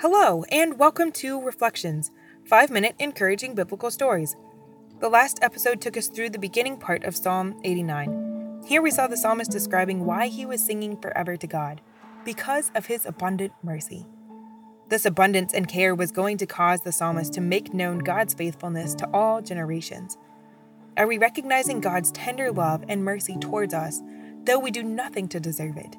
Hello, and welcome to Reflections, five minute encouraging biblical stories. The last episode took us through the beginning part of Psalm 89. Here we saw the psalmist describing why he was singing forever to God because of his abundant mercy. This abundance and care was going to cause the psalmist to make known God's faithfulness to all generations. Are we recognizing God's tender love and mercy towards us, though we do nothing to deserve it?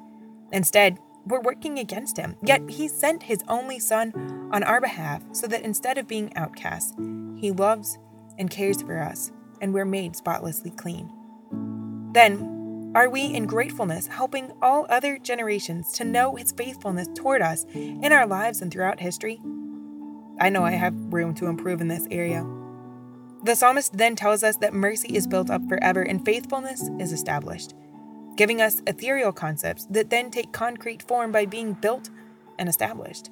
Instead, we're working against him. Yet he sent his only son on our behalf so that instead of being outcasts, he loves and cares for us, and we're made spotlessly clean. Then, are we in gratefulness helping all other generations to know his faithfulness toward us in our lives and throughout history? I know I have room to improve in this area. The psalmist then tells us that mercy is built up forever and faithfulness is established giving us ethereal concepts that then take concrete form by being built and established.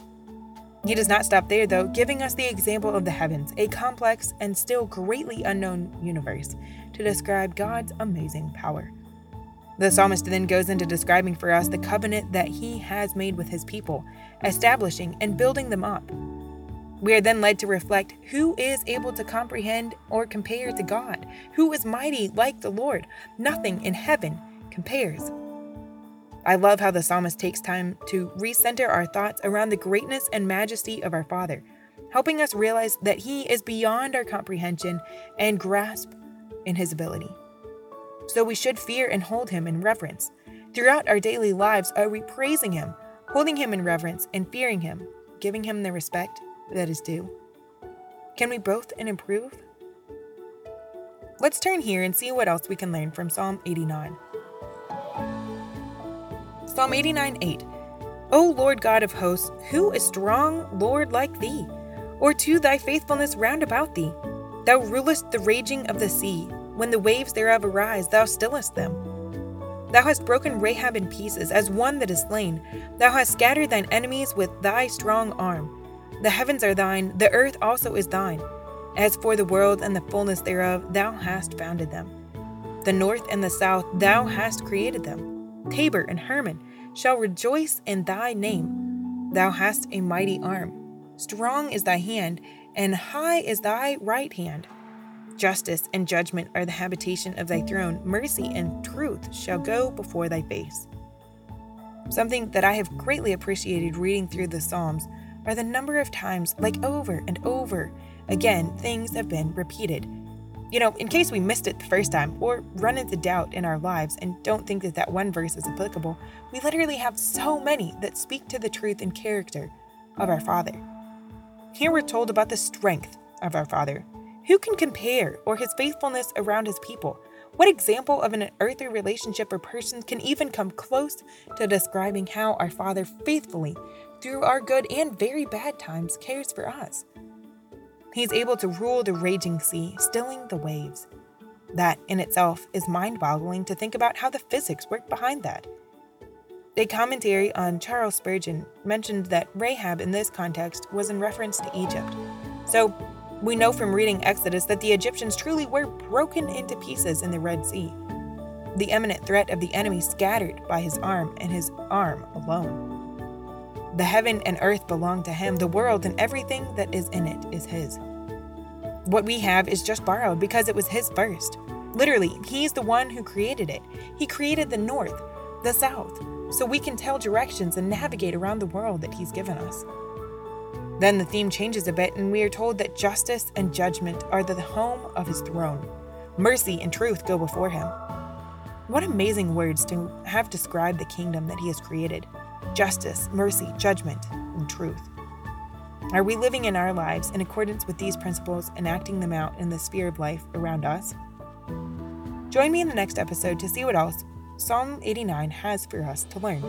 He does not stop there, though, giving us the example of the heavens, a complex and still greatly unknown universe, to describe God's amazing power. The psalmist then goes into describing for us the covenant that he has made with his people, establishing and building them up. We are then led to reflect who is able to comprehend or compare to God, who is mighty like the Lord. Nothing in heaven compares. I love how the psalmist takes time to recenter our thoughts around the greatness and majesty of our Father, helping us realize that He is beyond our comprehension and grasp in His ability. So we should fear and hold Him in reverence. Throughout our daily lives, are we praising Him, holding Him in reverence, and fearing Him, giving Him the respect that is due? Can we both and improve? Let's turn here and see what else we can learn from Psalm 89. Psalm 89 8. O Lord God of hosts, who is strong, Lord, like thee? Or to thy faithfulness round about thee? Thou rulest the raging of the sea. When the waves thereof arise, thou stillest them. Thou hast broken Rahab in pieces, as one that is slain. Thou hast scattered thine enemies with thy strong arm. The heavens are thine, the earth also is thine. As for the world and the fullness thereof, thou hast founded them. The north and the south, thou hast created them. Tabor and Hermon shall rejoice in thy name. Thou hast a mighty arm. Strong is thy hand, and high is thy right hand. Justice and judgment are the habitation of thy throne. Mercy and truth shall go before thy face. Something that I have greatly appreciated reading through the Psalms are the number of times, like over and over again, things have been repeated you know, in case we missed it the first time or run into doubt in our lives and don't think that that one verse is applicable, we literally have so many that speak to the truth and character of our Father. Here we're told about the strength of our Father. Who can compare or his faithfulness around his people? What example of an earthly relationship or person can even come close to describing how our Father faithfully, through our good and very bad times, cares for us? He's able to rule the raging sea, stilling the waves. That in itself is mind boggling to think about how the physics work behind that. A commentary on Charles Spurgeon mentioned that Rahab in this context was in reference to Egypt. So, we know from reading Exodus that the Egyptians truly were broken into pieces in the Red Sea. The imminent threat of the enemy scattered by his arm and his arm alone. The heaven and earth belong to him, the world and everything that is in it is his. What we have is just borrowed because it was his first. Literally, he's the one who created it. He created the north, the south, so we can tell directions and navigate around the world that he's given us. Then the theme changes a bit, and we are told that justice and judgment are the home of his throne. Mercy and truth go before him. What amazing words to have described the kingdom that he has created justice, mercy, judgment, and truth. Are we living in our lives in accordance with these principles and acting them out in the sphere of life around us? Join me in the next episode to see what else Psalm 89 has for us to learn.